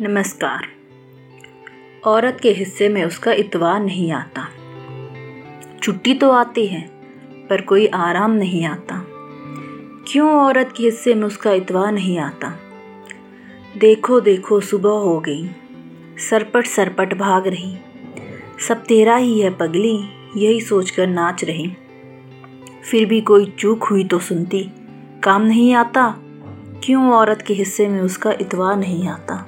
नमस्कार। औरत के हिस्से में उसका इतवा नहीं आता। छुट्टी तो आती है, पर कोई आराम नहीं आता। क्यों औरत के हिस्से में उसका इतवा नहीं आता? देखो देखो, सुबह हो गई। सरपट सरपट भाग रही। सब तेरा ही है पगली, यही सोचकर नाच रही। फिर भी कोई चूक हुई तो सुनती, काम नहीं आता। क्यों औरत के हिस्से में उसका इतवा नहीं आता?